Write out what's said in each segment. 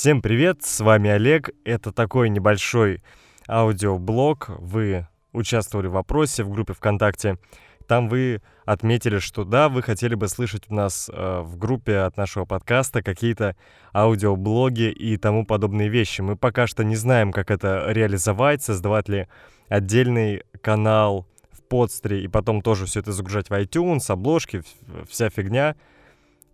Всем привет, с вами Олег. Это такой небольшой аудиоблог. Вы участвовали в вопросе в группе ВКонтакте. Там вы отметили, что да, вы хотели бы слышать у нас э, в группе от нашего подкаста какие-то аудиоблоги и тому подобные вещи. Мы пока что не знаем, как это реализовать, создавать ли отдельный канал в подстре и потом тоже все это загружать в iTunes, обложки, вся фигня.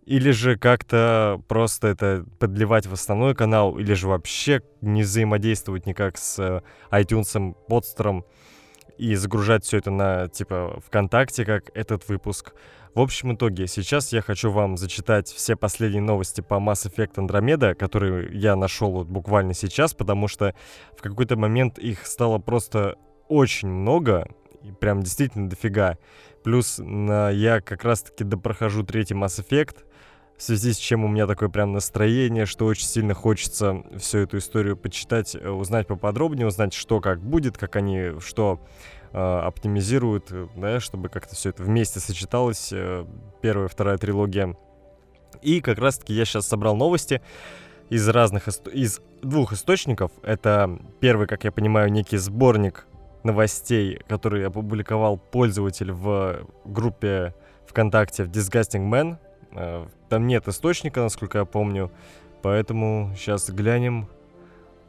Или же как-то просто это подливать в основной канал, или же вообще не взаимодействовать никак с э, iTunes, подстером и загружать все это на, типа, ВКонтакте, как этот выпуск. В общем итоге, сейчас я хочу вам зачитать все последние новости по Mass Effect Andromeda, которые я нашел вот буквально сейчас, потому что в какой-то момент их стало просто очень много, прям действительно дофига. Плюс на, я как раз-таки допрохожу третий Mass Effect, в связи с чем у меня такое прям настроение, что очень сильно хочется всю эту историю почитать, э, узнать поподробнее, узнать, что как будет, как они что э, оптимизируют, э, да, чтобы как-то все это вместе сочеталось, э, первая, вторая трилогия. И как раз-таки я сейчас собрал новости из разных, из двух источников. Это первый, как я понимаю, некий сборник новостей, который опубликовал пользователь в группе ВКонтакте в Disgusting Man. Э, там нет источника, насколько я помню, поэтому сейчас глянем.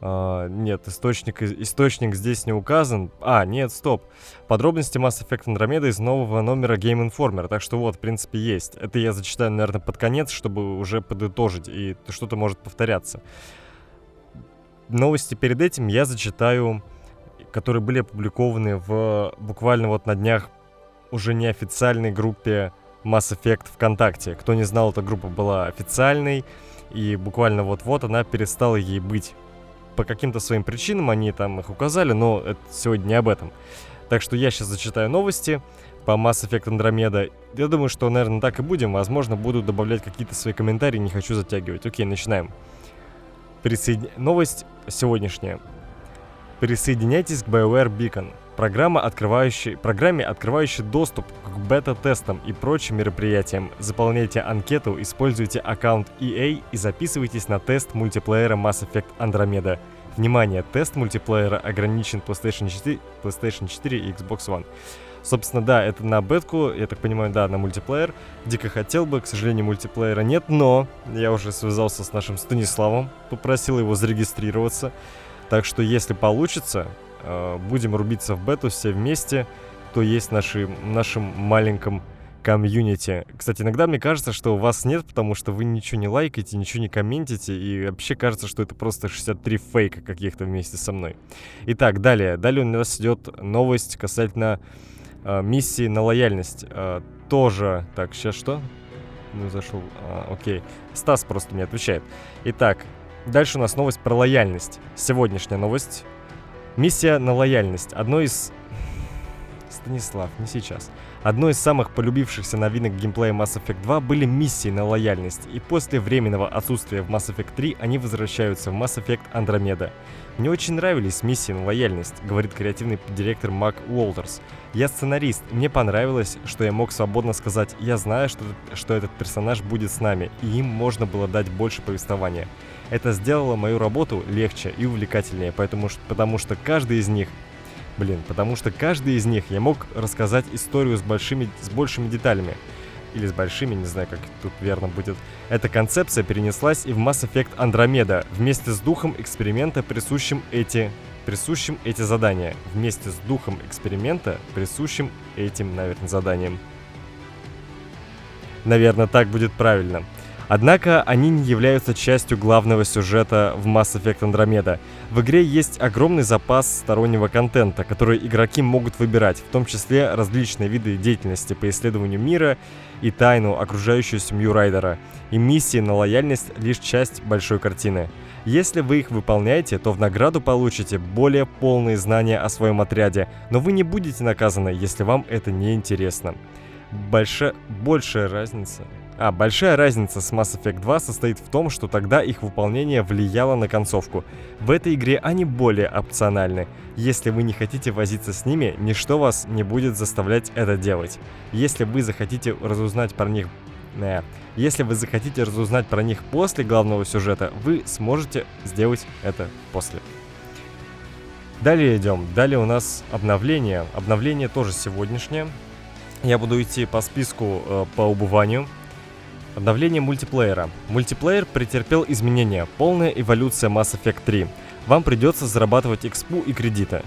А, нет, источник, источник здесь не указан. А, нет, стоп. Подробности Mass Effect Andromeda из нового номера Game Informer. Так что вот, в принципе, есть. Это я зачитаю, наверное, под конец, чтобы уже подытожить, и что-то может повторяться. Новости перед этим я зачитаю, которые были опубликованы в буквально вот на днях уже неофициальной группе Mass Effect ВКонтакте. Кто не знал, эта группа была официальной, и буквально вот-вот она перестала ей быть. По каким-то своим причинам они там их указали, но это сегодня не об этом. Так что я сейчас зачитаю новости по Mass Effect Andromeda. Я думаю, что, наверное, так и будем. Возможно, буду добавлять какие-то свои комментарии, не хочу затягивать. Окей, начинаем. Присоедин... Новость сегодняшняя. Присоединяйтесь к BioWare Beacon программа, открывающая, программе, открывающей доступ к бета-тестам и прочим мероприятиям. Заполняйте анкету, используйте аккаунт EA и записывайтесь на тест мультиплеера Mass Effect Andromeda. Внимание, тест мультиплеера ограничен PlayStation 4, PlayStation 4 и Xbox One. Собственно, да, это на бетку, я так понимаю, да, на мультиплеер. Дико хотел бы, к сожалению, мультиплеера нет, но я уже связался с нашим Станиславом, попросил его зарегистрироваться. Так что, если получится, будем рубиться в бету все вместе, кто есть наши, нашем маленьком комьюнити. Кстати, иногда мне кажется, что вас нет, потому что вы ничего не лайкаете, ничего не комментите, и вообще кажется, что это просто 63 фейка каких-то вместе со мной. Итак, далее. Далее у нас идет новость касательно э, миссии на лояльность. Э, тоже... Так, сейчас что? Ну, зашел... А, окей. Стас просто мне отвечает. Итак, дальше у нас новость про лояльность. Сегодняшняя новость Миссия на лояльность. Одно из... Станислав, не сейчас. Одной из самых полюбившихся новинок геймплея Mass Effect 2 были миссии на лояльность, и после временного отсутствия в Mass Effect 3 они возвращаются в Mass Effect Andromeda. Мне очень нравились миссии на лояльность, говорит креативный директор Мак Уолтерс. Я сценарист, мне понравилось, что я мог свободно сказать «я знаю, что, что этот персонаж будет с нами», и им можно было дать больше повествования. Это сделало мою работу легче и увлекательнее, поэтому, потому что каждый из них Блин, потому что каждый из них я мог рассказать историю с большими, с большими деталями. Или с большими, не знаю, как тут верно будет. Эта концепция перенеслась и в Mass Effect Andromeda вместе с духом эксперимента, присущим эти присущим эти задания. Вместе с духом эксперимента, присущим этим, наверное, заданиям. Наверное, так будет правильно. Однако они не являются частью главного сюжета в Mass Effect Andromeda. В игре есть огромный запас стороннего контента, который игроки могут выбирать, в том числе различные виды деятельности по исследованию мира и тайну, окружающую семью Райдера. И миссии на лояльность лишь часть большой картины. Если вы их выполняете, то в награду получите более полные знания о своем отряде, но вы не будете наказаны, если вам это не интересно. Больше... Большая разница а, большая разница с Mass Effect 2 состоит в том, что тогда их выполнение влияло на концовку. В этой игре они более опциональны. Если вы не хотите возиться с ними, ничто вас не будет заставлять это делать. Если вы захотите разузнать про них Э, если вы захотите разузнать про них после главного сюжета, вы сможете сделать это после. Далее идем. Далее у нас обновление. Обновление тоже сегодняшнее. Я буду идти по списку э, по убыванию. Обновление мультиплеера. Мультиплеер претерпел изменения. Полная эволюция Mass Effect 3. Вам придется зарабатывать экспу и кредиты.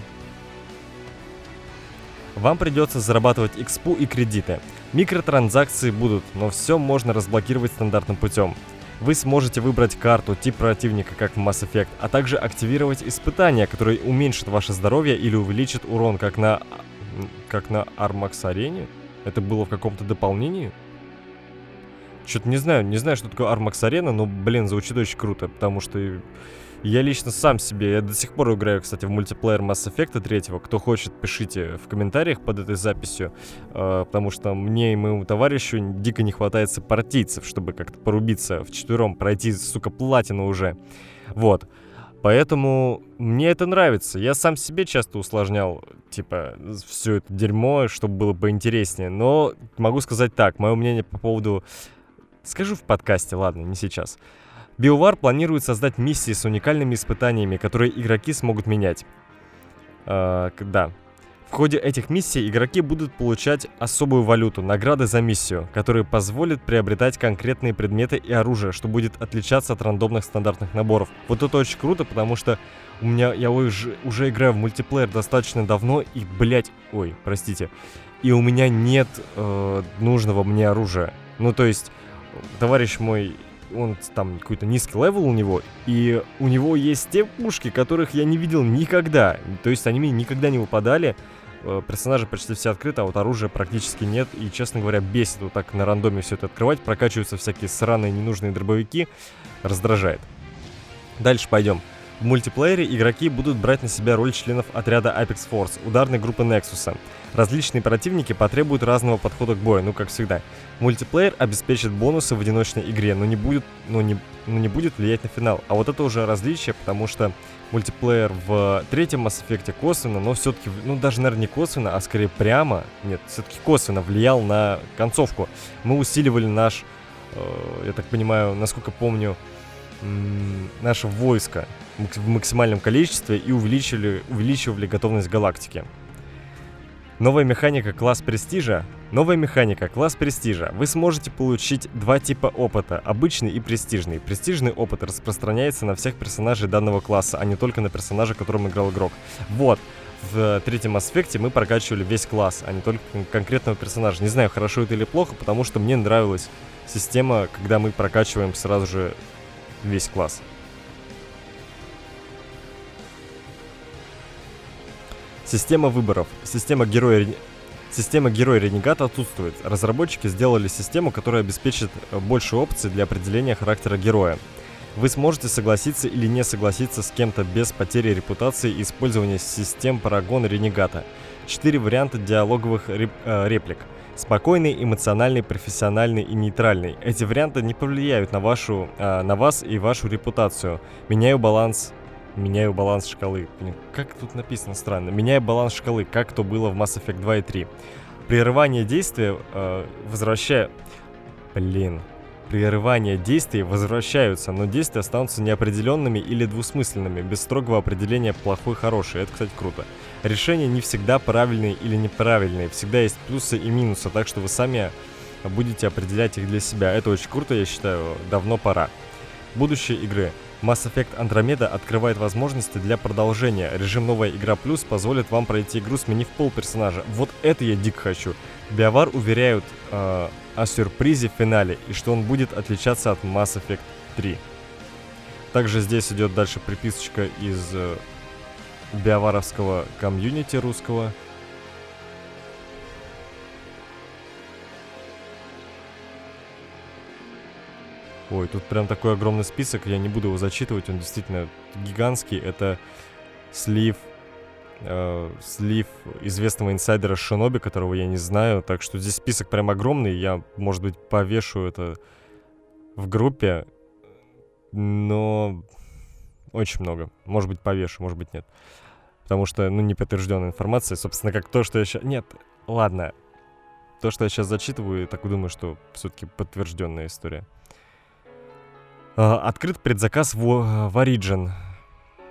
Вам придется зарабатывать экспу и кредиты. Микротранзакции будут, но все можно разблокировать стандартным путем. Вы сможете выбрать карту, тип противника, как в Mass Effect, а также активировать испытания, которые уменьшат ваше здоровье или увеличат урон, как на... как на Armax Арене? Это было в каком-то дополнении? Что-то не знаю, не знаю, что такое Armax Arena, но, блин, звучит очень круто, потому что я лично сам себе, я до сих пор играю, кстати, в мультиплеер Mass Effect 3. Кто хочет, пишите в комментариях под этой записью, э, потому что мне и моему товарищу дико не хватает сопартийцев, чтобы как-то порубиться в четвером, пройти, сука, платину уже. Вот. Поэтому мне это нравится. Я сам себе часто усложнял, типа, все это дерьмо, чтобы было поинтереснее. Но могу сказать так, мое мнение по поводу... Скажу в подкасте, ладно, не сейчас. BioWare планирует создать миссии с уникальными испытаниями, которые игроки смогут менять. Э, да. В ходе этих миссий игроки будут получать особую валюту, награды за миссию, которые позволят приобретать конкретные предметы и оружие, что будет отличаться от рандомных стандартных наборов. Вот это очень круто, потому что у меня я уже, уже играю в мультиплеер достаточно давно и, блять, ой, простите, и у меня нет э, нужного мне оружия. Ну, то есть, товарищ мой он там какой-то низкий level у него, и у него есть те пушки, которых я не видел никогда. То есть они мне никогда не выпадали. Э, персонажи почти все открыты, а вот оружия практически нет. И, честно говоря, бесит вот так на рандоме все это открывать. Прокачиваются всякие сраные ненужные дробовики. Раздражает. Дальше пойдем. В мультиплеере игроки будут брать на себя роль членов отряда Apex Force, ударной группы Nexus. Различные противники потребуют разного подхода к бою, ну как всегда. Мультиплеер обеспечит бонусы в одиночной игре, но не будет, но не, но не будет влиять на финал. А вот это уже различие, потому что мультиплеер в третьем Mass Effect косвенно, но все-таки, ну даже, наверное, не косвенно, а скорее прямо, нет, все-таки косвенно влиял на концовку. Мы усиливали наш, э, я так понимаю, насколько помню, наше войско в максимальном количестве и увеличили, увеличивали готовность галактики. Новая механика класс престижа. Новая механика класс престижа. Вы сможете получить два типа опыта, обычный и престижный. Престижный опыт распространяется на всех персонажей данного класса, а не только на персонажа, которым играл игрок. Вот, в третьем аспекте мы прокачивали весь класс, а не только конкретного персонажа. Не знаю, хорошо это или плохо, потому что мне нравилась система, когда мы прокачиваем сразу же весь класс. Система выборов. Система героя... Система герой-ренегат отсутствует. Разработчики сделали систему, которая обеспечит э, больше опций для определения характера героя. Вы сможете согласиться или не согласиться с кем-то без потери репутации и использования систем Парагон Ренегата. Четыре варианта диалоговых реп, э, реплик. Спокойный, эмоциональный, профессиональный и нейтральный. Эти варианты не повлияют на, вашу, э, на вас и вашу репутацию. Меняю баланс Меняю баланс шкалы. Блин, как тут написано странно. Меняю баланс шкалы, как то было в Mass Effect 2 и 3. Прерывание действия э, возвращаю... Блин. Прерывание действий возвращаются, но действия останутся неопределенными или двусмысленными, без строгого определения плохой-хороший. Это, кстати, круто. Решения не всегда правильные или неправильные. Всегда есть плюсы и минусы, так что вы сами будете определять их для себя. Это очень круто, я считаю. Давно пора. Будущее игры. Mass Effect Andromeda открывает возможности для продолжения. Режим «Новая игра плюс» позволит вам пройти игру, сменив пол персонажа. Вот это я дико хочу. Биовар уверяют э, о сюрпризе в финале и что он будет отличаться от Mass Effect 3. Также здесь идет дальше приписочка из э, биоваровского комьюнити русского. Ой, тут прям такой огромный список, я не буду его зачитывать, он действительно гигантский. Это слив, э, слив известного инсайдера Шиноби, которого я не знаю, так что здесь список прям огромный, я, может быть, повешу это в группе, но очень много. Может быть, повешу, может быть, нет. Потому что, ну, не подтвержденная информация, собственно, как то, что я сейчас... Нет, ладно, то, что я сейчас зачитываю, так думаю, что все-таки подтвержденная история. А, открыт предзаказ в, в Origin.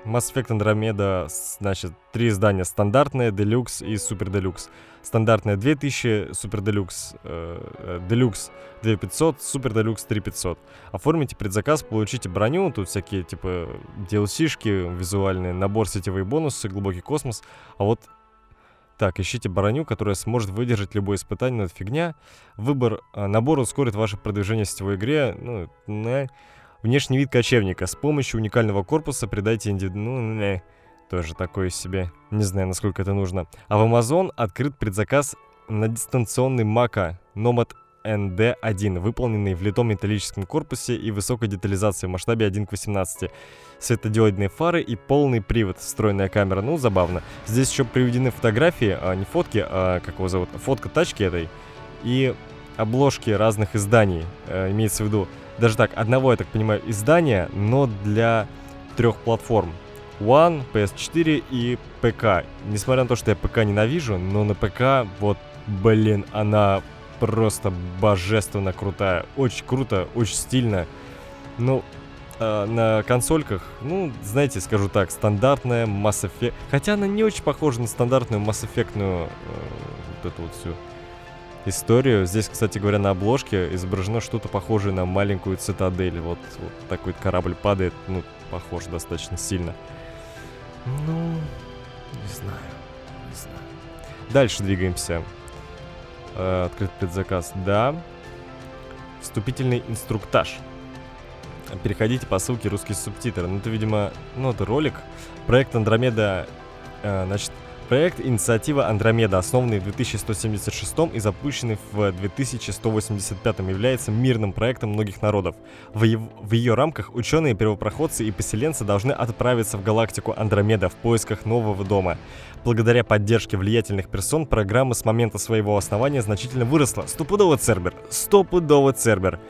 Mass Effect Andromeda, значит, три издания. Стандартная, Deluxe и Super Deluxe. Стандартная 2000, Super Deluxe, э, Deluxe 2500, Super Deluxe 3500. Оформите предзаказ, получите броню, тут всякие, типа, DLC-шки, визуальные, набор сетевые бонусы, глубокий космос. А вот так, ищите броню, которая сможет выдержать любое испытание, но это фигня. Выбор э, набора ускорит ваше продвижение в сетевой игре. Ну, не. Внешний вид кочевника. С помощью уникального корпуса придайте индивиду... Ну, не. Тоже такое себе. Не знаю, насколько это нужно. А в Amazon открыт предзаказ на дистанционный Мака Nomad ND1, выполненный в литом металлическом корпусе и высокой детализации в масштабе 1 к 18. Светодиодные фары и полный привод, встроенная камера. Ну, забавно. Здесь еще приведены фотографии, а не фотки, а как его зовут, фотка тачки этой. И обложки разных изданий, э, имеется в виду, даже так, одного, я так понимаю, издания, но для трех платформ. One, PS4 и ПК. Несмотря на то, что я ПК ненавижу, но на ПК, вот, блин, она просто божественно крутая. Очень круто, очень стильно. Ну, э, на консольках, ну, знаете, скажу так, стандартная Mass Effect. Хотя она не очень похожа на стандартную Mass Effect э, вот эту вот всю историю. Здесь, кстати говоря, на обложке изображено что-то похожее на маленькую цитадель. Вот, вот такой корабль падает, ну, похож достаточно сильно. Ну, не знаю, не знаю. Дальше двигаемся. Э, открыт предзаказ, да. Вступительный инструктаж. Переходите по ссылке русские субтитры. Ну, это, видимо, ну, это ролик. Проект Андромеда, э, значит, Проект «Инициатива Андромеда», основанный в 2176 и запущенный в 2185 является мирным проектом многих народов. В, ее рамках ученые, первопроходцы и поселенцы должны отправиться в галактику Андромеда в поисках нового дома. Благодаря поддержке влиятельных персон, программа с момента своего основания значительно выросла. Стопудово Цербер! Стопудово Цербер!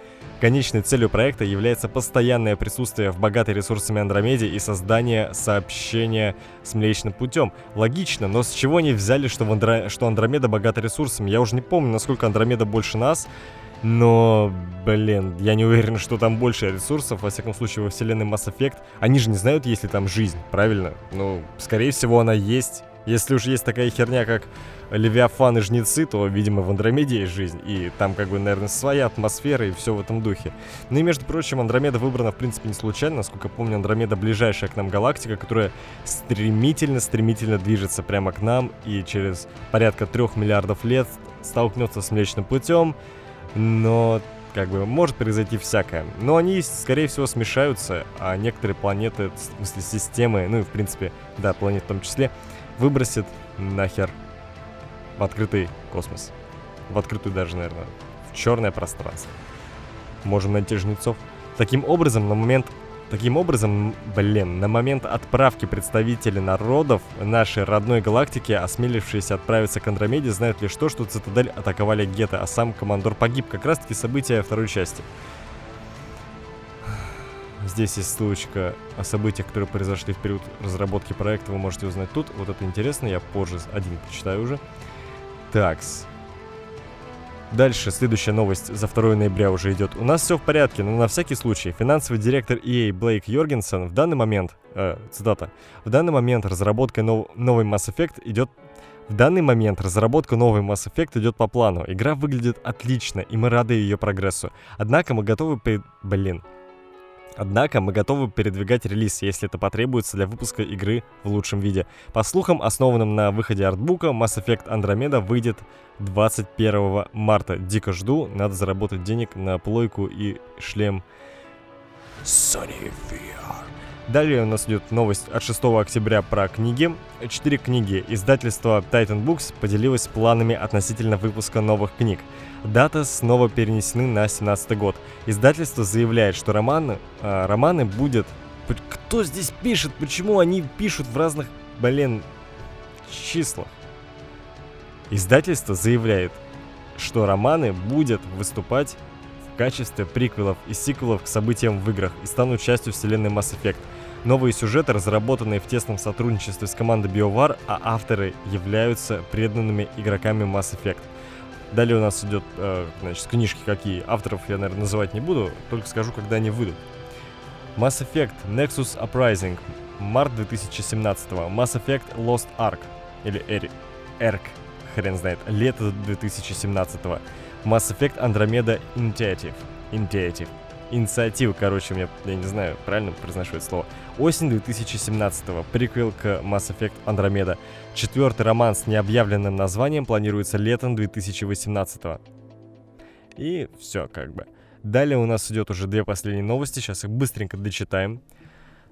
Конечной целью проекта является постоянное присутствие в богатой ресурсами Андромеде и создание сообщения с Млечным Путем. Логично, но с чего они взяли, что, в Андро... что Андромеда богата ресурсами? Я уже не помню, насколько Андромеда больше нас, но, блин, я не уверен, что там больше ресурсов, во всяком случае, во вселенной Mass Effect. Они же не знают, есть ли там жизнь, правильно? Ну, скорее всего, она есть. Если уж есть такая херня, как Левиафан и Жнецы, то, видимо, в Андромеде есть жизнь. И там, как бы, наверное, своя атмосфера и все в этом духе. Ну и, между прочим, Андромеда выбрана, в принципе, не случайно. Насколько помню, Андромеда ближайшая к нам галактика, которая стремительно-стремительно движется прямо к нам и через порядка трех миллиардов лет столкнется с Млечным Путем. Но как бы может произойти всякое. Но они, скорее всего, смешаются, а некоторые планеты, в смысле системы, ну и в принципе, да, планет в том числе, выбросит нахер в открытый космос. В открытую даже, наверное, в черное пространство. Можем найти жнецов. Таким образом, на момент... Таким образом, блин, на момент отправки представителей народов нашей родной галактики, осмелившиеся отправиться к Андромеде, знают лишь то, что Цитадель атаковали Гетто, а сам командор погиб. Как раз таки события второй части. Здесь есть ссылочка о событиях, которые произошли в период разработки проекта, вы можете узнать тут. Вот это интересно, я позже один почитаю уже. Такс. Дальше, следующая новость за 2 ноября уже идет. У нас все в порядке, но на всякий случай, финансовый директор EA Блейк Йоргенсен в данный момент, э, цитата, в данный момент разработка нов, новой Mass Effect идет в данный момент разработка новой Mass Effect идет по плану. Игра выглядит отлично, и мы рады ее прогрессу. Однако мы готовы... При... Блин, Однако мы готовы передвигать релиз, если это потребуется для выпуска игры в лучшем виде. По слухам, основанным на выходе артбука, Mass Effect Andromeda выйдет 21 марта. Дико жду, надо заработать денег на плойку и шлем Sony VR. Далее у нас идет новость от 6 октября про книги. Четыре книги. Издательство Titan Books поделилось планами относительно выпуска новых книг. Дата снова перенесены на 17 год. Издательство заявляет, что романы, э, романы будет... Кто здесь пишет? Почему они пишут в разных, блин, числах? Издательство заявляет, что романы будет выступать в качестве приквелов и сиквелов к событиям в играх и станут частью вселенной Mass Effect. Новые сюжеты, разработанные в тесном сотрудничестве с командой BioWare, а авторы являются преданными игроками Mass Effect. Далее у нас идет, э, значит, книжки какие. Авторов я, наверное, называть не буду, только скажу, когда они выйдут. Mass Effect Nexus Uprising, март 2017 Mass Effect Lost Ark, или Эрик, Эрк, хрен знает, лето 2017 Mass Effect Andromeda Initiative, Initiative, инициатива, короче, мне, я не знаю, правильно произношу это слово. Осень 2017-го. Приквел к Mass Effect Andromeda. Четвертый роман с необъявленным названием планируется летом 2018-го. И все, как бы. Далее у нас идет уже две последние новости, сейчас их быстренько дочитаем.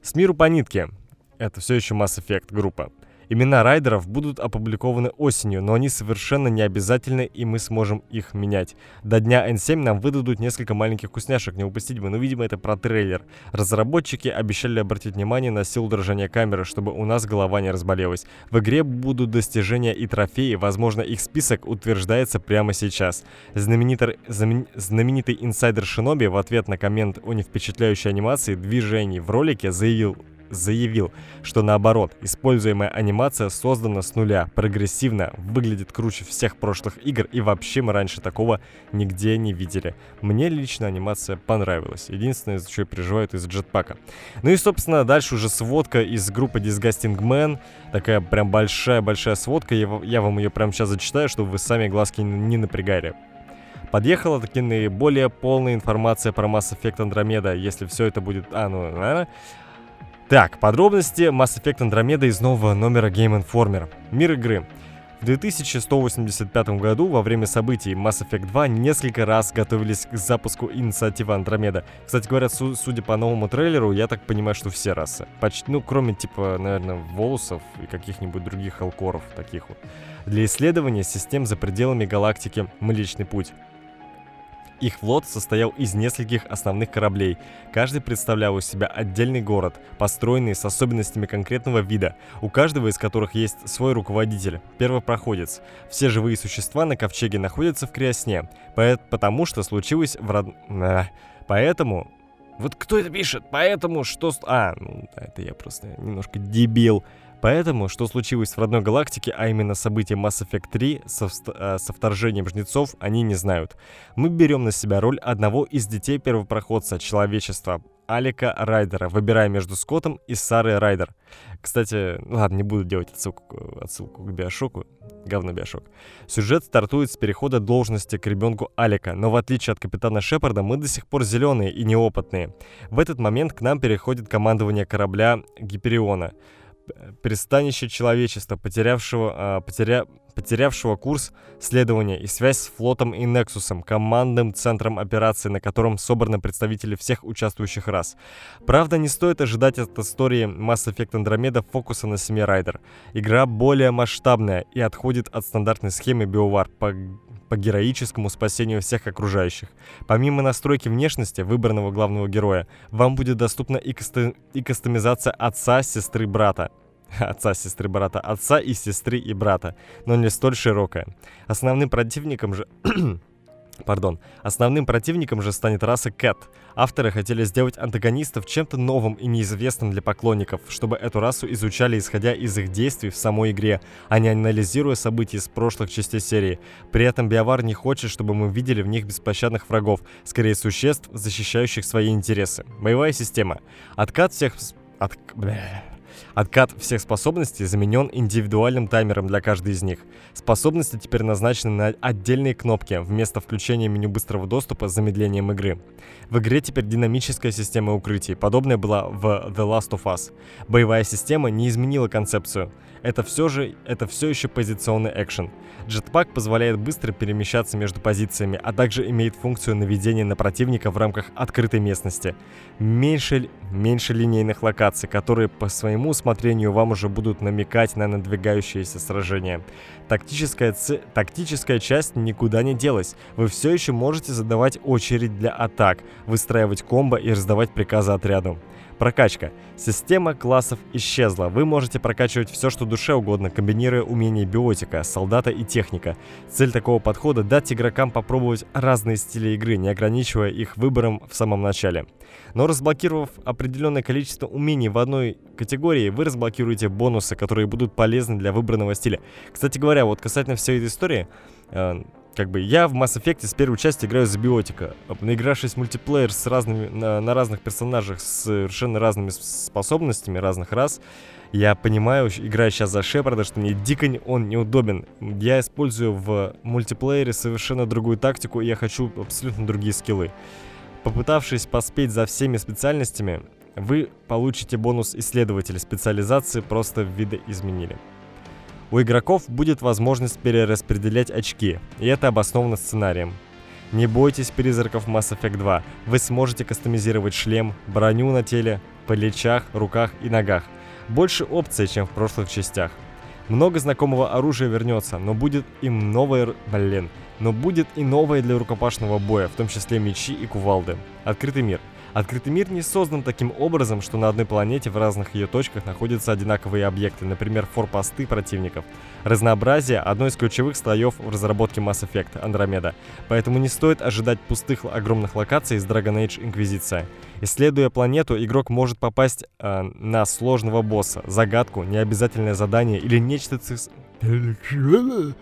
С миру по нитке. Это все еще Mass Effect группа. Имена райдеров будут опубликованы осенью, но они совершенно не обязательны, и мы сможем их менять. До дня N7 нам выдадут несколько маленьких вкусняшек, не упустить бы, но, видимо, это про трейлер. Разработчики обещали обратить внимание на силу дрожания камеры, чтобы у нас голова не разболелась. В игре будут достижения и трофеи, возможно, их список утверждается прямо сейчас. Знаменитый, знаменитый инсайдер Шиноби в ответ на коммент о невпечатляющей анимации движений в ролике заявил заявил, что наоборот, используемая анимация создана с нуля, прогрессивно, выглядит круче всех прошлых игр и вообще мы раньше такого нигде не видели. Мне лично анимация понравилась. Единственное, за что я переживаю, это из джетпака. Ну и, собственно, дальше уже сводка из группы Disgusting Man. Такая прям большая-большая сводка. Я, я вам ее прямо сейчас зачитаю, чтобы вы сами глазки не напрягали. Подъехала таки наиболее полная информация про Mass Effect Andromeda, если все это будет... А, ну, наверное. Так, подробности Mass Effect Andromeda из нового номера Game Informer. Мир игры. В 2185 году во время событий Mass Effect 2 несколько раз готовились к запуску инициативы Андромеда. Кстати говоря, су- судя по новому трейлеру, я так понимаю, что все расы. Почти, ну, кроме, типа, наверное, волосов и каких-нибудь других алкоров таких вот. Для исследования систем за пределами галактики Млечный Путь. Их флот состоял из нескольких основных кораблей. Каждый представлял из себя отдельный город, построенный с особенностями конкретного вида, у каждого из которых есть свой руководитель, первопроходец. Все живые существа на ковчеге находятся в криосне, потому что случилось в род... Поэтому... Вот кто это пишет? Поэтому что... А, ну, это я просто немножко дебил. Поэтому, что случилось в родной галактике, а именно события Mass Effect 3 со, э, со вторжением жнецов, они не знают. Мы берем на себя роль одного из детей первопроходца человечества, Алика Райдера, выбирая между Скоттом и Сарой Райдер. Кстати, ну ладно, не буду делать отсылку, отсылку к Биошоку, говно Биошок. Сюжет стартует с перехода должности к ребенку Алика, но в отличие от капитана Шепарда, мы до сих пор зеленые и неопытные. В этот момент к нам переходит командование корабля Гипериона — пристанище человечества, потерявшего, э, потеря, потерявшего курс следования и связь с флотом и Нексусом, командным центром операции, на котором собраны представители всех участвующих рас. Правда, не стоит ожидать от истории Mass Effect Andromeda фокуса на семье Райдер. Игра более масштабная и отходит от стандартной схемы BioWare по героическому спасению всех окружающих. Помимо настройки внешности выбранного главного героя, вам будет доступна и, касто... и кастомизация отца, сестры, брата. Отца, сестры, брата, отца и сестры и брата, но не столь широкая. Основным противником же Пардон. Основным противником же станет раса Кэт. Авторы хотели сделать антагонистов чем-то новым и неизвестным для поклонников, чтобы эту расу изучали исходя из их действий в самой игре, а не анализируя события из прошлых частей серии. При этом Биовар не хочет, чтобы мы видели в них беспощадных врагов, скорее существ, защищающих свои интересы. Боевая система. Откат всех... От... Бля. Откат всех способностей заменен индивидуальным таймером для каждой из них. Способности теперь назначены на отдельные кнопки, вместо включения меню быстрого доступа с замедлением игры. В игре теперь динамическая система укрытий, подобная была в The Last of Us. Боевая система не изменила концепцию. Это все же, это все еще позиционный экшен. Jetpack позволяет быстро перемещаться между позициями, а также имеет функцию наведения на противника в рамках открытой местности. Меньше, меньше линейных локаций, которые по своему усмотрению вам уже будут намекать на надвигающееся сражение. Тактическая, ц... Тактическая часть никуда не делась. Вы все еще можете задавать очередь для атак, выстраивать комбо и раздавать приказы отряду. Прокачка. Система классов исчезла. Вы можете прокачивать все, что душе угодно, комбинируя умения биотика, солдата и техника. Цель такого подхода — дать игрокам попробовать разные стили игры, не ограничивая их выбором в самом начале. Но разблокировав определенное количество умений в одной категории, вы разблокируете бонусы, которые будут полезны для выбранного стиля. Кстати говоря, вот касательно всей этой истории, э, как бы я в Mass Effect с первой части играю за биотика. Наигравшись в мультиплеер с разными, на, на разных персонажах с совершенно разными способностями разных раз, я понимаю, играя сейчас за Шепарда, что мне дико он неудобен. Я использую в мультиплеере совершенно другую тактику, и я хочу абсолютно другие скиллы. Попытавшись поспеть за всеми специальностями, вы получите бонус исследователя специализации, просто видоизменили. У игроков будет возможность перераспределять очки, и это обосновано сценарием. Не бойтесь призраков Mass Effect 2, вы сможете кастомизировать шлем, броню на теле, плечах, руках и ногах. Больше опций, чем в прошлых частях. Много знакомого оружия вернется, но будет и новое... Блин. Но будет и новое для рукопашного боя, в том числе мечи и кувалды. Открытый мир – Открытый мир не создан таким образом, что на одной планете в разных ее точках находятся одинаковые объекты, например, форпосты противников. Разнообразие – одно из ключевых слоев в разработке Mass Effect Andromeda, поэтому не стоит ожидать пустых огромных локаций из Dragon Age Инквизиция. Исследуя планету, игрок может попасть э, на сложного босса, загадку, необязательное задание или нечто...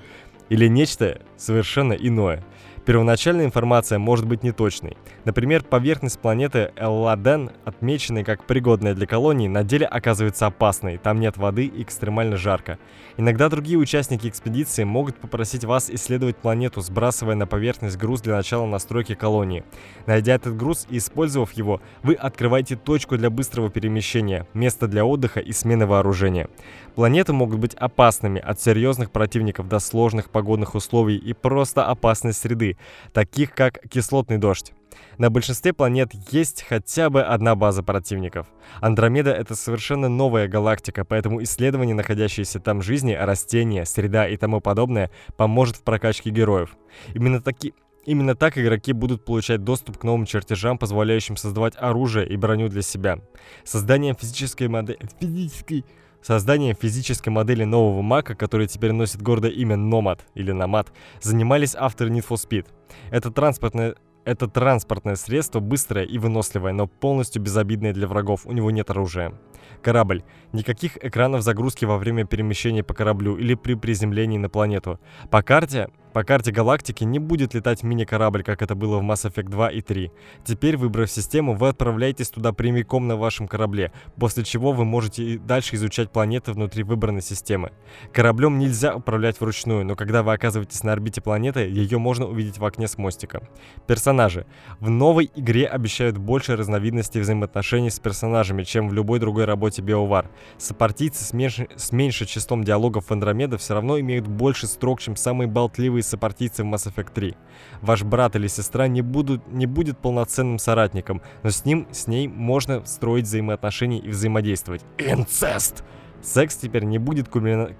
Или нечто совершенно иное – Первоначальная информация может быть неточной. Например, поверхность планеты Элладен, отмеченная как пригодная для колонии, на деле оказывается опасной, там нет воды и экстремально жарко. Иногда другие участники экспедиции могут попросить вас исследовать планету, сбрасывая на поверхность груз для начала настройки колонии. Найдя этот груз и использовав его, вы открываете точку для быстрого перемещения, место для отдыха и смены вооружения. Планеты могут быть опасными от серьезных противников до сложных погодных условий и просто опасной среды, таких как кислотный дождь. На большинстве планет есть хотя бы одна база противников. Андромеда — это совершенно новая галактика, поэтому исследование находящейся там жизни, растения, среда и тому подобное поможет в прокачке героев. Именно таки... Именно так игроки будут получать доступ к новым чертежам, позволяющим создавать оружие и броню для себя. Созданием физической модели... Физической Созданием физической модели нового Мака, который теперь носит гордое имя Nomad или Nomad, занимались авторы Need for Speed. Это транспортное это транспортное средство быстрое и выносливое, но полностью безобидное для врагов, у него нет оружия. Корабль. Никаких экранов загрузки во время перемещения по кораблю или при приземлении на планету. По карте по карте галактики не будет летать мини-корабль, как это было в Mass Effect 2 и 3. Теперь, выбрав систему, вы отправляетесь туда прямиком на вашем корабле, после чего вы можете и дальше изучать планеты внутри выбранной системы. Кораблем нельзя управлять вручную, но когда вы оказываетесь на орбите планеты, ее можно увидеть в окне с мостика. Персонажи. В новой игре обещают больше разновидностей взаимоотношений с персонажами, чем в любой другой работе BioWare. Сопартийцы с, меньш... с меньшим числом диалогов в Андромеда все равно имеют больше строк, чем самые болтливые сопартийцы в Mass Effect 3. Ваш брат или сестра не, будут, не будет полноценным соратником, но с ним, с ней можно строить взаимоотношения и взаимодействовать. Инцест! Секс теперь не будет кульмина...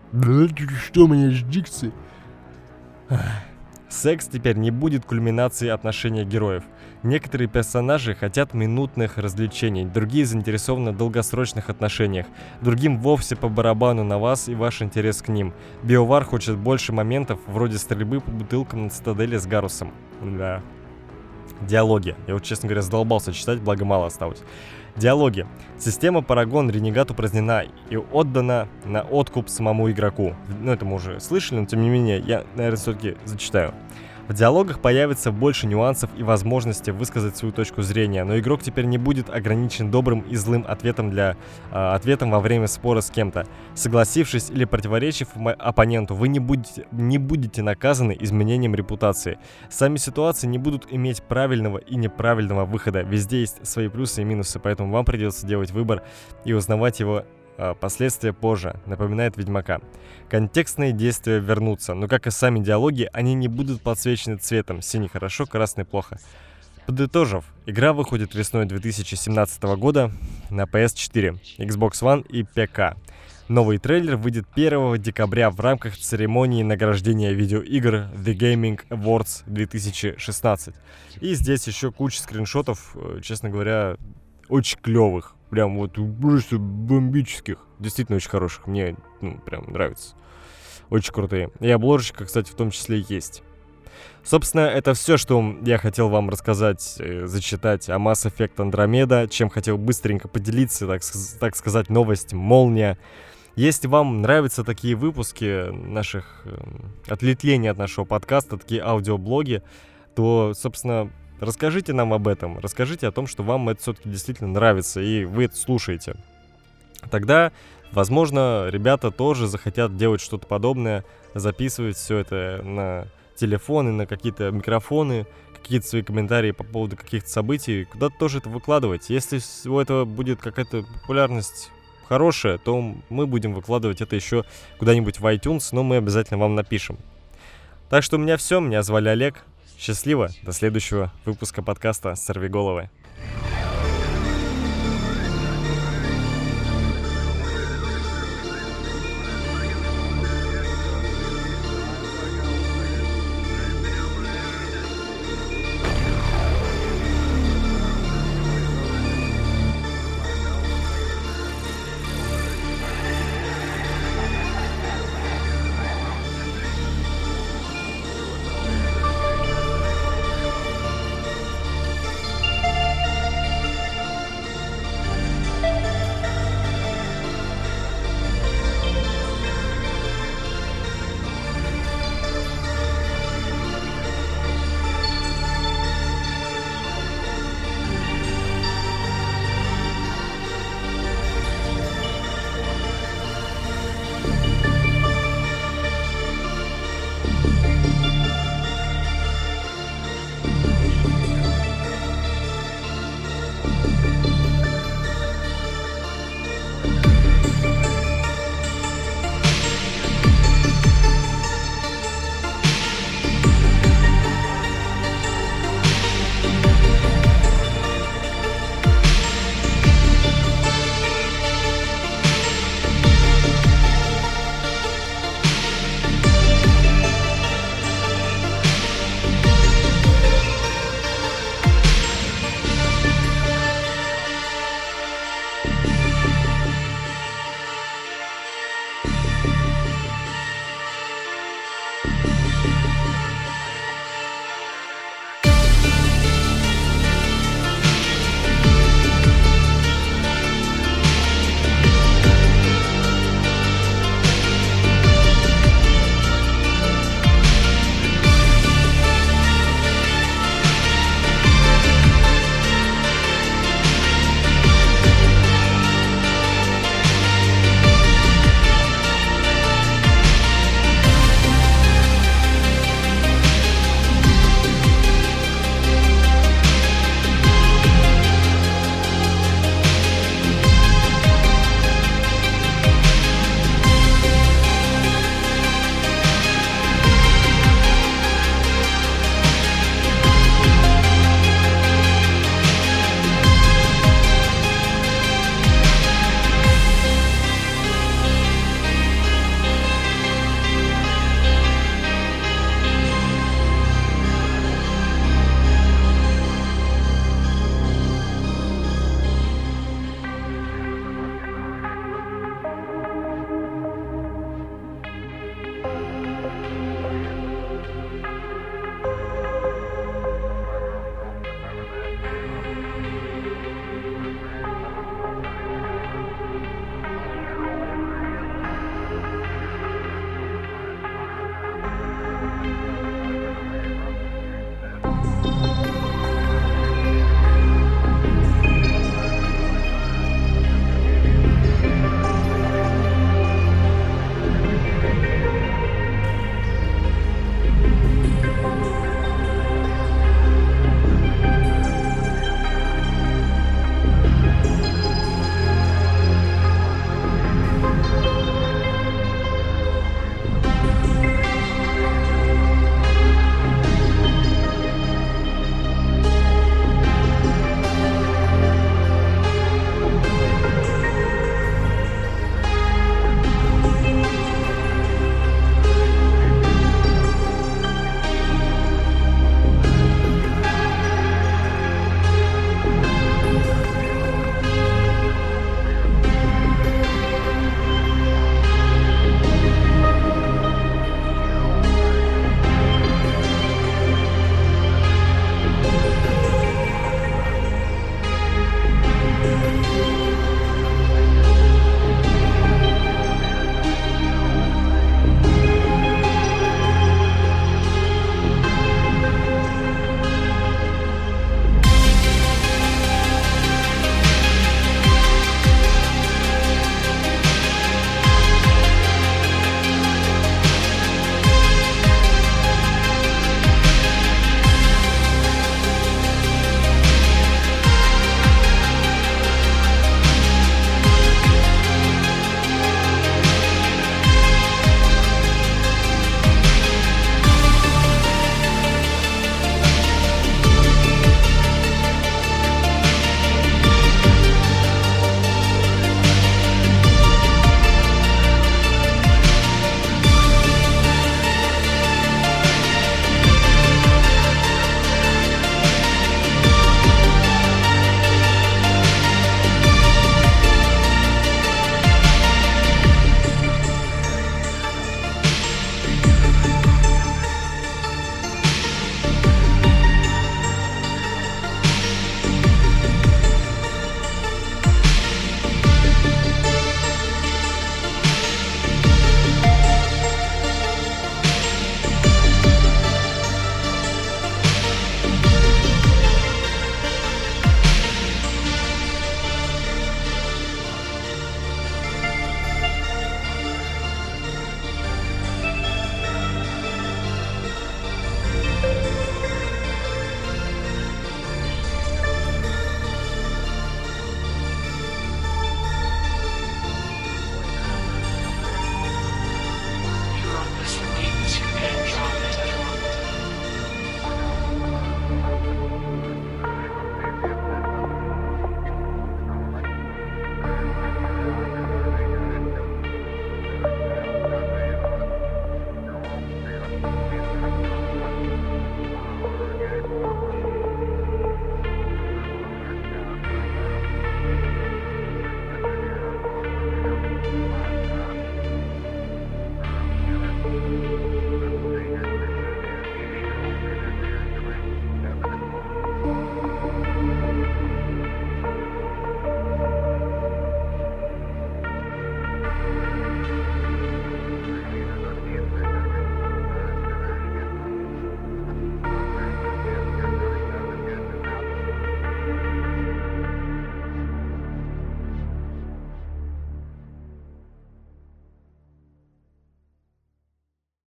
Что у меня с дикцией? Секс теперь не будет кульминацией отношения героев. Некоторые персонажи хотят минутных развлечений, другие заинтересованы в долгосрочных отношениях, другим вовсе по барабану на вас и ваш интерес к ним. Биовар хочет больше моментов, вроде стрельбы по бутылкам на цитадели с Гарусом. Да. Диалоги. Я вот, честно говоря, задолбался читать, благо мало осталось. Диалоги. Система Парагон Ренегат упразднена и отдана на откуп самому игроку. Ну, это мы уже слышали, но тем не менее, я, наверное, все-таки зачитаю. В диалогах появится больше нюансов и возможности высказать свою точку зрения, но игрок теперь не будет ограничен добрым и злым ответом, для, э, ответом во время спора с кем-то. Согласившись или противоречив оппоненту, вы не будете, не будете наказаны изменением репутации. Сами ситуации не будут иметь правильного и неправильного выхода. Везде есть свои плюсы и минусы, поэтому вам придется делать выбор и узнавать его последствия позже, напоминает Ведьмака. Контекстные действия вернутся, но как и сами диалоги, они не будут подсвечены цветом. Синий хорошо, красный плохо. Подытожив, игра выходит весной 2017 года на PS4, Xbox One и ПК. Новый трейлер выйдет 1 декабря в рамках церемонии награждения видеоигр The Gaming Awards 2016. И здесь еще куча скриншотов, э, честно говоря, очень клевых. Прям вот просто бомбических. Действительно очень хороших. Мне ну, прям нравится. Очень крутые. И обложечка, кстати, в том числе есть. Собственно, это все, что я хотел вам рассказать, э, зачитать о Mass Effect Andromeda, чем хотел быстренько поделиться, так, так сказать, новость, молния. Если вам нравятся такие выпуски наших э, отлетления от нашего подкаста, такие аудиоблоги, то, собственно, расскажите нам об этом. Расскажите о том, что вам это все-таки действительно нравится, и вы это слушаете. Тогда, возможно, ребята тоже захотят делать что-то подобное, записывать все это на телефоны, на какие-то микрофоны, какие-то свои комментарии по поводу каких-то событий, куда-то тоже это выкладывать. Если у этого будет какая-то популярность хорошая, то мы будем выкладывать это еще куда-нибудь в iTunes, но мы обязательно вам напишем. Так что у меня все, меня звали Олег. Счастливо! До следующего выпуска подкаста «Сорвиголовы». головы.